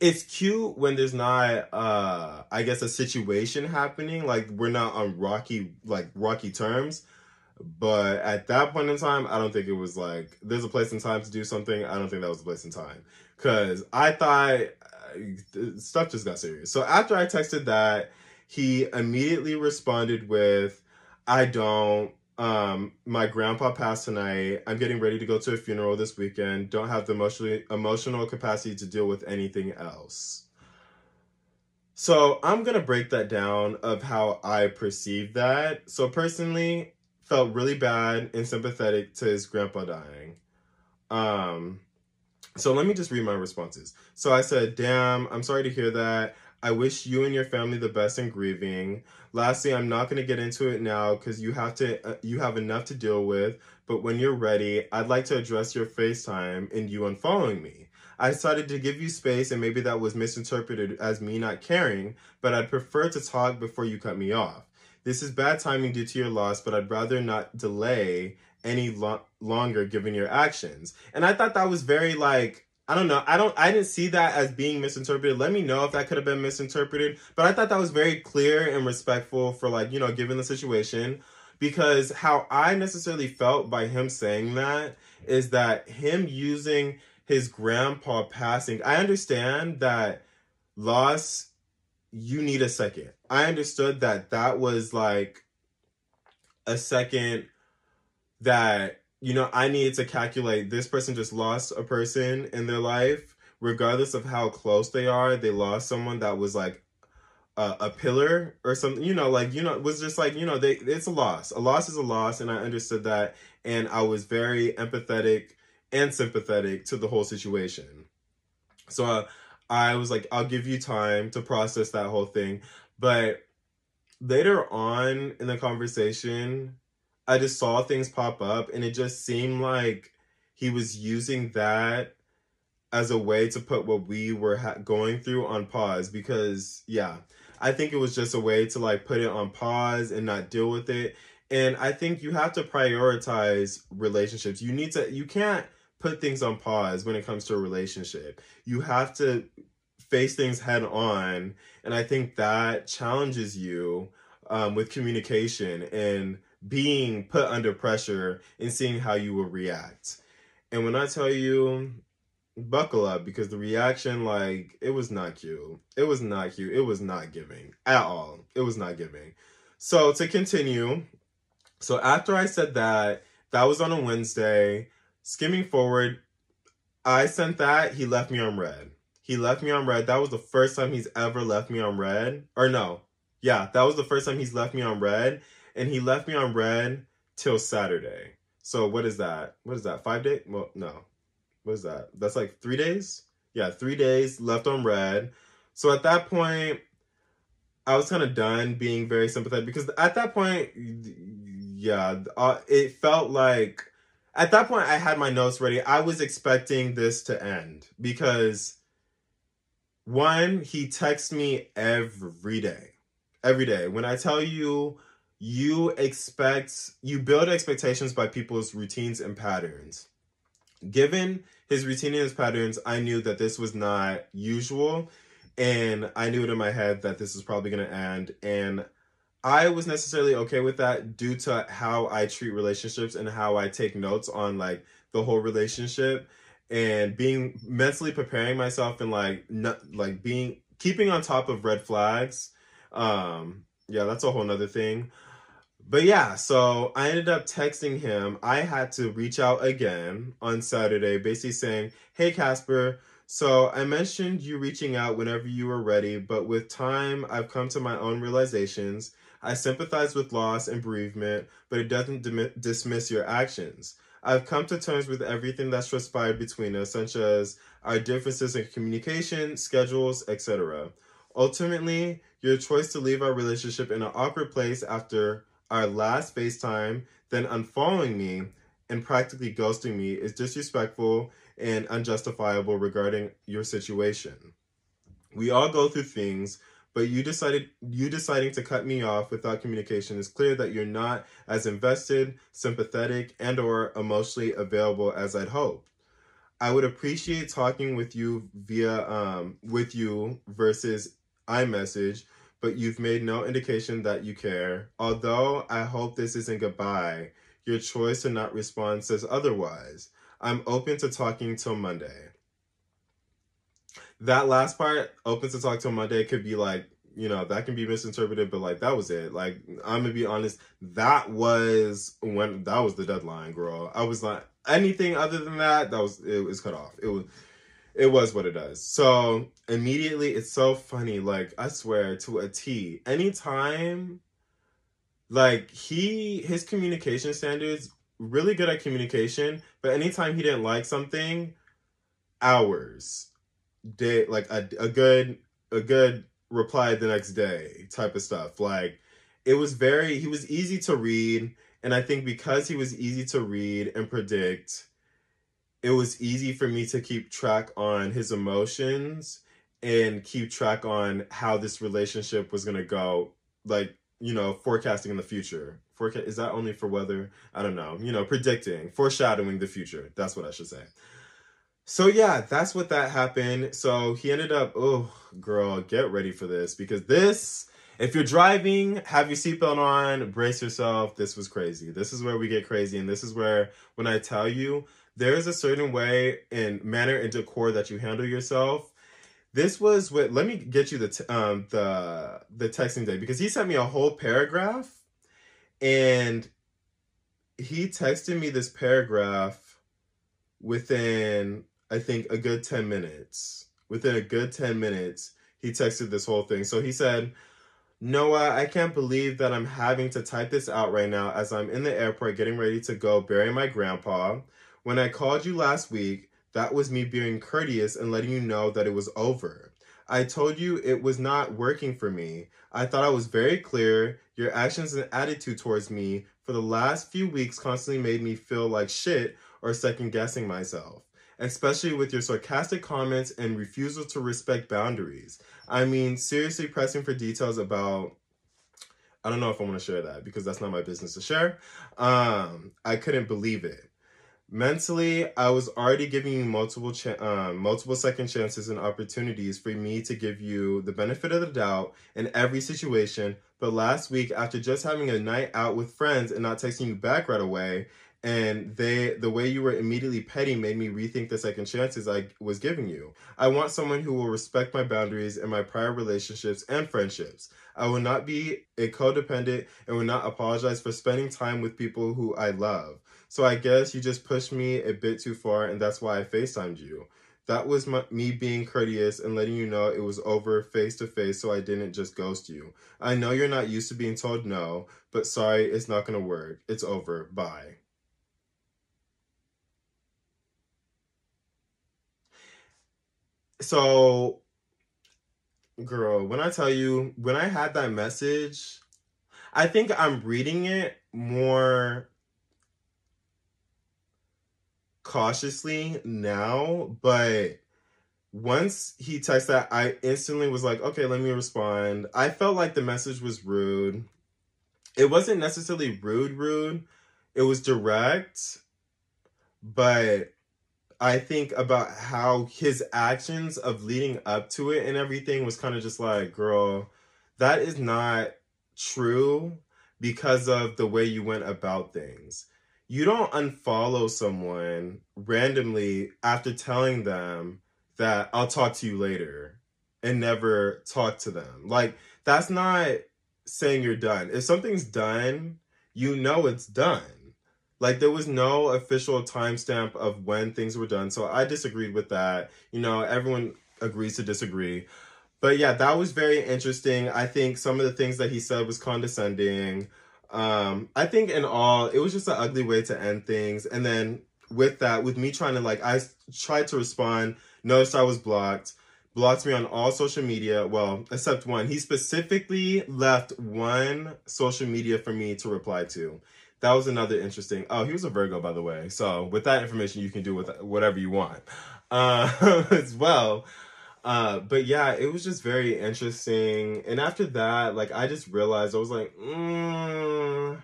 It's cute when there's not, uh, I guess, a situation happening. Like we're not on rocky, like rocky terms. But at that point in time, I don't think it was like there's a place and time to do something. I don't think that was the place and time because I thought uh, stuff just got serious. So after I texted that, he immediately responded with, "I don't." Um, my grandpa passed tonight. I'm getting ready to go to a funeral this weekend. Don't have the emotionally emotional capacity to deal with anything else. So I'm gonna break that down of how I perceive that. So personally, felt really bad and sympathetic to his grandpa dying. Um, So let me just read my responses. So I said, Damn, I'm sorry to hear that. I wish you and your family the best in grieving. Lastly, I'm not going to get into it now because you have to uh, you have enough to deal with. But when you're ready, I'd like to address your FaceTime and you unfollowing me. I decided to give you space, and maybe that was misinterpreted as me not caring, but I'd prefer to talk before you cut me off. This is bad timing due to your loss, but I'd rather not delay any lo- longer given your actions. And I thought that was very like I don't know. I don't I didn't see that as being misinterpreted. Let me know if that could have been misinterpreted, but I thought that was very clear and respectful for like, you know, given the situation because how I necessarily felt by him saying that is that him using his grandpa passing. I understand that loss you need a second. I understood that that was like a second that you know I needed to calculate this person just lost a person in their life regardless of how close they are they lost someone that was like a, a pillar or something you know like you know it was just like you know they it's a loss. A loss is a loss and I understood that and I was very empathetic and sympathetic to the whole situation. So uh, I was like I'll give you time to process that whole thing. But later on in the conversation I just saw things pop up and it just seemed like he was using that as a way to put what we were ha- going through on pause because yeah i think it was just a way to like put it on pause and not deal with it. And i think you have to prioritize relationships. You need to you can't put things on pause when it comes to a relationship. You have to face things head on and i think that challenges you um, with communication and being put under pressure and seeing how you will react. And when I tell you, buckle up because the reaction, like, it was not cute. It was not cute. It was not giving at all. It was not giving. So to continue, so after I said that, that was on a Wednesday. Skimming forward, I sent that. He left me on read. He left me on read. That was the first time he's ever left me on read. Or no, yeah, that was the first time he's left me on read and he left me on read till Saturday. So what is that? What is that? Five days? Well, no. What is that? That's like three days. Yeah, three days left on read. So at that point, I was kind of done being very sympathetic because at that point, yeah, uh, it felt like at that point I had my notes ready. I was expecting this to end because one, he texts me every day. Every day. When I tell you you expect you build expectations by people's routines and patterns. Given his routine and his patterns i knew that this was not usual and i knew it in my head that this was probably going to end and i was necessarily okay with that due to how i treat relationships and how i take notes on like the whole relationship and being mentally preparing myself and like not like being keeping on top of red flags um yeah that's a whole nother thing but yeah, so I ended up texting him. I had to reach out again on Saturday, basically saying, Hey, Casper, so I mentioned you reaching out whenever you were ready, but with time, I've come to my own realizations. I sympathize with loss and bereavement, but it doesn't dim- dismiss your actions. I've come to terms with everything that's transpired between us, such as our differences in communication, schedules, etc. Ultimately, your choice to leave our relationship in an awkward place after our last FaceTime, then unfollowing me and practically ghosting me is disrespectful and unjustifiable regarding your situation. We all go through things, but you decided you deciding to cut me off without communication is clear that you're not as invested, sympathetic, and or emotionally available as I'd hoped. I would appreciate talking with you via um, with you versus iMessage but you've made no indication that you care. Although I hope this isn't goodbye, your choice to not respond says otherwise. I'm open to talking till Monday. That last part, open to talk till Monday, could be like, you know, that can be misinterpreted, but like that was it. Like, I'm gonna be honest, that was when that was the deadline, girl. I was like anything other than that, that was it was cut off. It was it was what it does. So immediately, it's so funny. Like I swear to a T. Anytime, like he his communication standards really good at communication, but anytime he didn't like something, hours, day like a, a good a good reply the next day type of stuff. Like it was very he was easy to read and I think because he was easy to read and predict, it was easy for me to keep track on his emotions and keep track on how this relationship was going to go like you know forecasting in the future. Forecast is that only for weather? I don't know. You know predicting foreshadowing the future. That's what i should say. So yeah that's what that happened. So he ended up oh girl get ready for this because this if you're driving have your seatbelt on brace yourself. This was crazy. This is where we get crazy and this is where when i tell you there is a certain way and manner and decor that you handle yourself this was what. Let me get you the um the the texting day because he sent me a whole paragraph, and he texted me this paragraph within I think a good ten minutes. Within a good ten minutes, he texted this whole thing. So he said. Noa, I can't believe that I'm having to type this out right now as I'm in the airport getting ready to go bury my grandpa. When I called you last week, that was me being courteous and letting you know that it was over. I told you it was not working for me. I thought I was very clear. Your actions and attitude towards me for the last few weeks constantly made me feel like shit or second guessing myself, especially with your sarcastic comments and refusal to respect boundaries. I mean, seriously pressing for details about I don't know if I want to share that because that's not my business to share. Um, I couldn't believe it mentally i was already giving you multiple um, multiple second chances and opportunities for me to give you the benefit of the doubt in every situation. But last week after just having a night out with friends and not texting you back right away and they the way you were immediately petty made me rethink the second chances i was giving you. I want someone who will respect my boundaries and my prior relationships and friendships. I will not be a codependent and will not apologize for spending time with people who i love so I guess you just pushed me a bit too far, and that's why I FaceTimed you. That was my, me being courteous and letting you know it was over face to face so I didn't just ghost you. I know you're not used to being told no, but sorry, it's not gonna work. It's over. Bye. So, girl, when I tell you, when I had that message, I think I'm reading it more cautiously now, but once he texted that, I instantly was like, okay, let me respond. I felt like the message was rude. It wasn't necessarily rude, rude. It was direct, but I think about how his actions of leading up to it and everything was kind of just like, girl, that is not true because of the way you went about things you don't unfollow someone randomly after telling them that I'll talk to you later and never talk to them. Like, that's not saying you're done. If something's done, you know it's done. Like, there was no official timestamp of when things were done. So I disagreed with that. You know, everyone agrees to disagree. But yeah, that was very interesting. I think some of the things that he said was condescending. Um, I think in all, it was just an ugly way to end things. And then with that, with me trying to like, I tried to respond, noticed I was blocked, blocked me on all social media. Well, except one. He specifically left one social media for me to reply to. That was another interesting. Oh, he was a Virgo, by the way. So with that information, you can do with whatever you want uh, (laughs) as well. Uh, but yeah, it was just very interesting. And after that, like I just realized I was like, mm,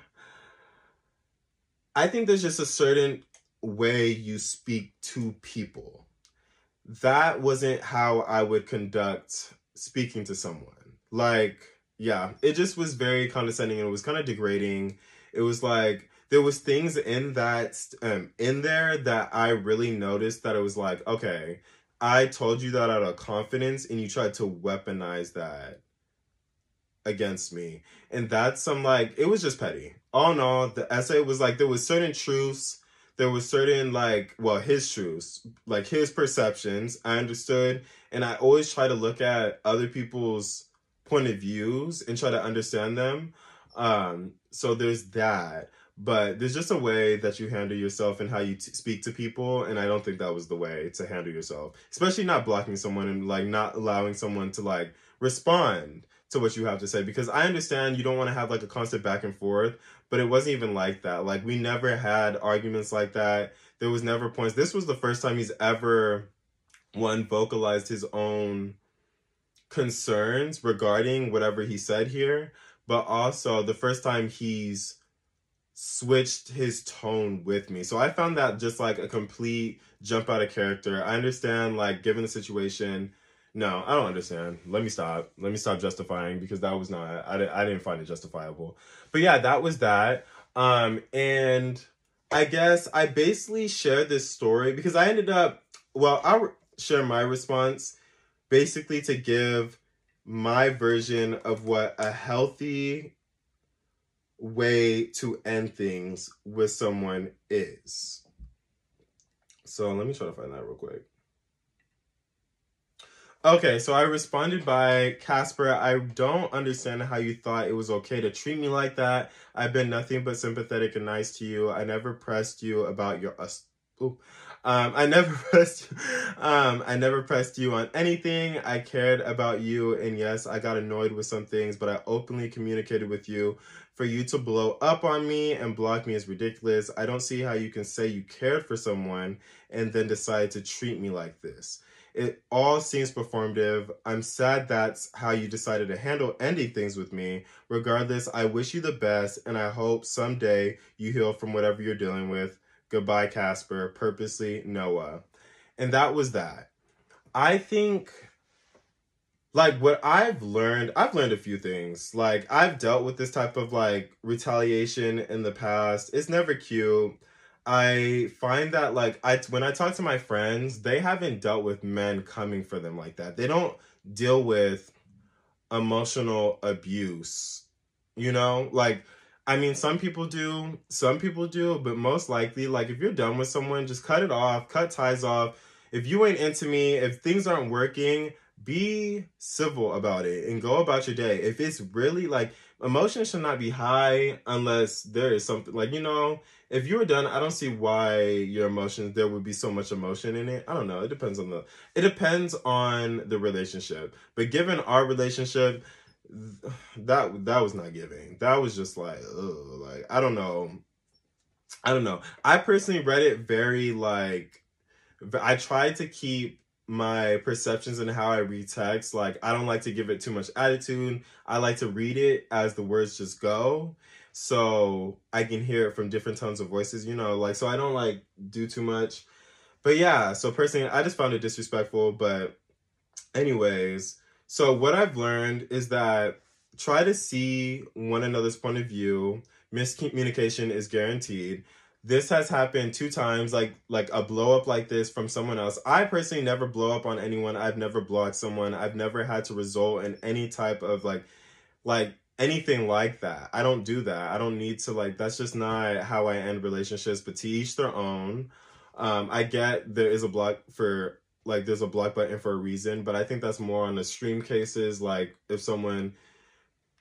I think there's just a certain way you speak to people. That wasn't how I would conduct speaking to someone. Like, yeah, it just was very condescending and it was kind of degrading. It was like there was things in that um in there that I really noticed that it was like, okay, I told you that out of confidence and you tried to weaponize that against me. And that's some like it was just petty. All in all, the essay was like there was certain truths, there was certain like well, his truths, like his perceptions, I understood. And I always try to look at other people's point of views and try to understand them. Um, so there's that. But there's just a way that you handle yourself and how you t- speak to people, and I don't think that was the way to handle yourself. Especially not blocking someone and like not allowing someone to like respond to what you have to say because I understand you don't want to have like a constant back and forth, but it wasn't even like that. Like we never had arguments like that. There was never points. This was the first time he's ever one vocalized his own concerns regarding whatever he said here, but also the first time he's switched his tone with me. So I found that just like a complete jump out of character. I understand like given the situation, no, I don't understand. Let me stop. Let me stop justifying because that was not I, I didn't find it justifiable. But yeah, that was that. Um and I guess I basically shared this story because I ended up well, I'll share my response basically to give my version of what a healthy way to end things with someone is. So let me try to find that real quick. Okay, so I responded by Casper, I don't understand how you thought it was okay to treat me like that. I've been nothing but sympathetic and nice to you. I never pressed you about your uh, ooh, um, I never (laughs) pressed um, I never pressed you on anything. I cared about you and yes, I got annoyed with some things, but I openly communicated with you. For you to blow up on me and block me is ridiculous. I don't see how you can say you cared for someone and then decide to treat me like this. It all seems performative. I'm sad that's how you decided to handle ending things with me. Regardless, I wish you the best and I hope someday you heal from whatever you're dealing with. Goodbye, Casper. Purposely, Noa. And that was that. I think, like, what I've learned, I've learned a few things. Like, I've dealt with this type of, like, retaliation in the past. It's never cute. I find that, like, I, when I talk to my friends, they haven't dealt with men coming for them like that. They don't deal with emotional abuse, you know? Like, I mean, some people do, some people do, but most likely, like if you're done with someone, just cut it off, cut ties off. If you ain't into me, if things aren't working, be civil about it and go about your day. If it's really like emotions should not be high unless there is something like, you know, if you were done, I don't see why your emotions there would be so much emotion in it. I don't know. It depends on the it depends on the relationship. But given our relationship, that that was not giving. That was just like, ugh, like I don't know. I don't know. I personally read it very like I tried to keep my perceptions and how I read text. Like I don't like to give it too much attitude. I like to read it as the words just go. So I can hear it from different tones of voices, you know, like so I don't like do too much. But yeah, so personally I just found it disrespectful. But anyways, so what I've learned is that try to see one another's point of view. Miscommunication is guaranteed. This has happened two times, like like a blow up like this from someone else. I personally never blow up on anyone. I've never blocked someone. I've never had to result in any type of like like anything like that. I don't do that. I don't need to like that's just not how I end relationships, but to each their own. Um, I get there is a block for like there's a block button for a reason, but I think that's more on the stream cases. Like if someone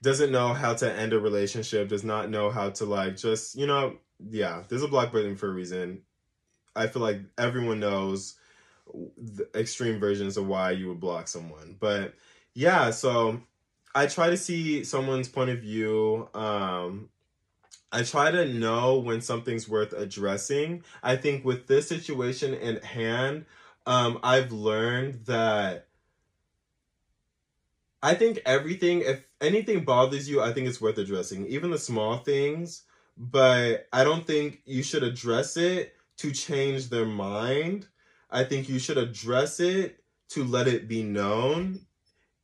doesn't know how to end a relationship, does not know how to like just, you know, yeah, there's a block button for a reason. I feel like everyone knows the extreme versions of why you would block someone. But yeah, so I try to see someone's point of view. Um, I try to know when something's worth addressing. I think with this situation in hand, um, I've learned that I think everything, if anything bothers you, I think it's worth addressing, even the small things. But I don't think you should address it to change their mind. I think you should address it to let it be known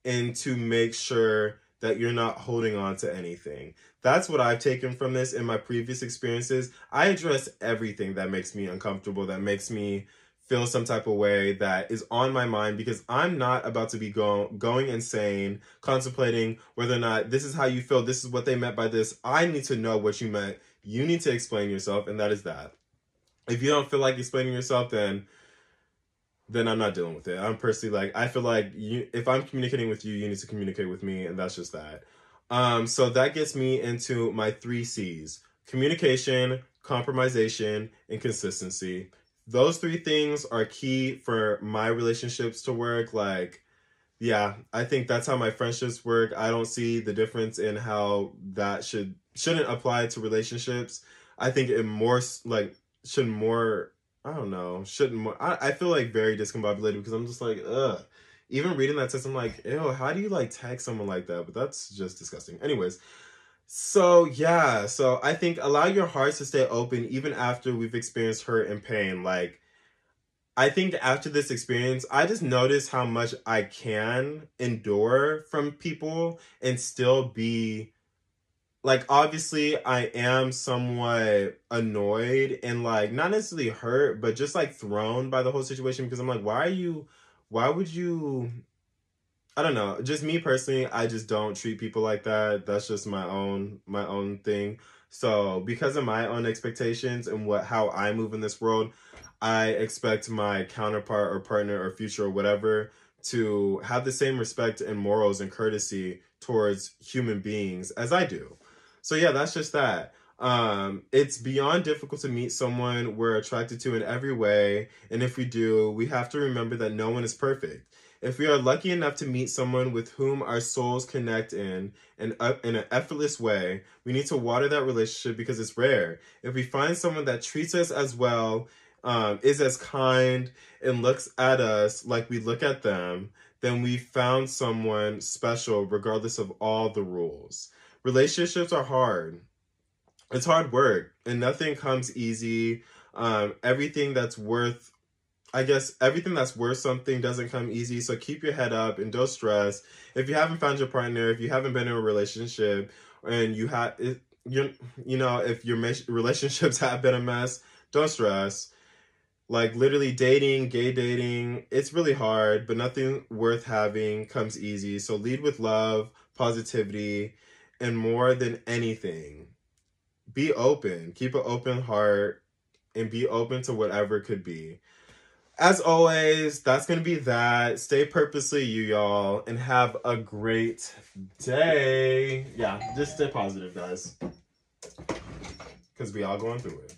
and to make sure that you're not holding on to anything. That's what I've taken from this in my previous experiences. I address everything that makes me uncomfortable, that makes me feel some type of way that is on my mind because I'm not about to be go- going insane, contemplating whether or not this is how you feel, this is what they meant by this. I need to know what you meant. You need to explain yourself, and that is that. If you don't feel like explaining yourself, then then I'm not dealing with it. I'm personally like I feel like you if I'm communicating with you, you need to communicate with me, and that's just that. Um, so that gets me into my three C's communication, compromisation, and consistency. Those three things are key for my relationships to work. Like, yeah, I think that's how my friendships work. I don't see the difference in how that should shouldn't apply to relationships. I think it more like should more I don't know shouldn't more. I, I feel like very discombobulated because I'm just like ugh. Even reading that text, I'm like, ew, how do you like tag someone like that? But that's just disgusting. Anyways, so yeah, so I think allow your hearts to stay open even after we've experienced hurt and pain. Like I think after this experience, I just noticed how much I can endure from people and still be like obviously I am somewhat annoyed and like not necessarily hurt, but just like thrown by the whole situation because I'm like, why are you why would you I don't know. Just me personally, I just don't treat people like that. That's just my own my own thing. So, because of my own expectations and what how I move in this world, I expect my counterpart or partner or future or whatever to have the same respect and morals and courtesy towards human beings as I do. So yeah, that's just that. Um, it's beyond difficult to meet someone we're attracted to in every way, and if we do, we have to remember that no one is perfect. If we are lucky enough to meet someone with whom our souls connect in an, uh, in an effortless way, we need to water that relationship because it's rare. If we find someone that treats us as well, um, is as kind, and looks at us like we look at them, then we found someone special regardless of all the rules. Relationships are hard. It's hard work, and nothing comes easy. Um, everything that's worth I guess everything that's worth something doesn't come easy. So keep your head up and don't stress. If you haven't found your partner, if you haven't been in a relationship, and you have, you you know, if your (laughs) relationships (laughs) have been a mess, don't stress. Like literally dating, gay dating, it's really hard, but nothing worth having comes easy. So lead with love, positivity, and more than anything, be open. Keep an open heart and be open to whatever could be as always, that's going to be that. Stay purposely you, y'all, and have a great day. Yeah, just stay positive, guys. Because we all going through it.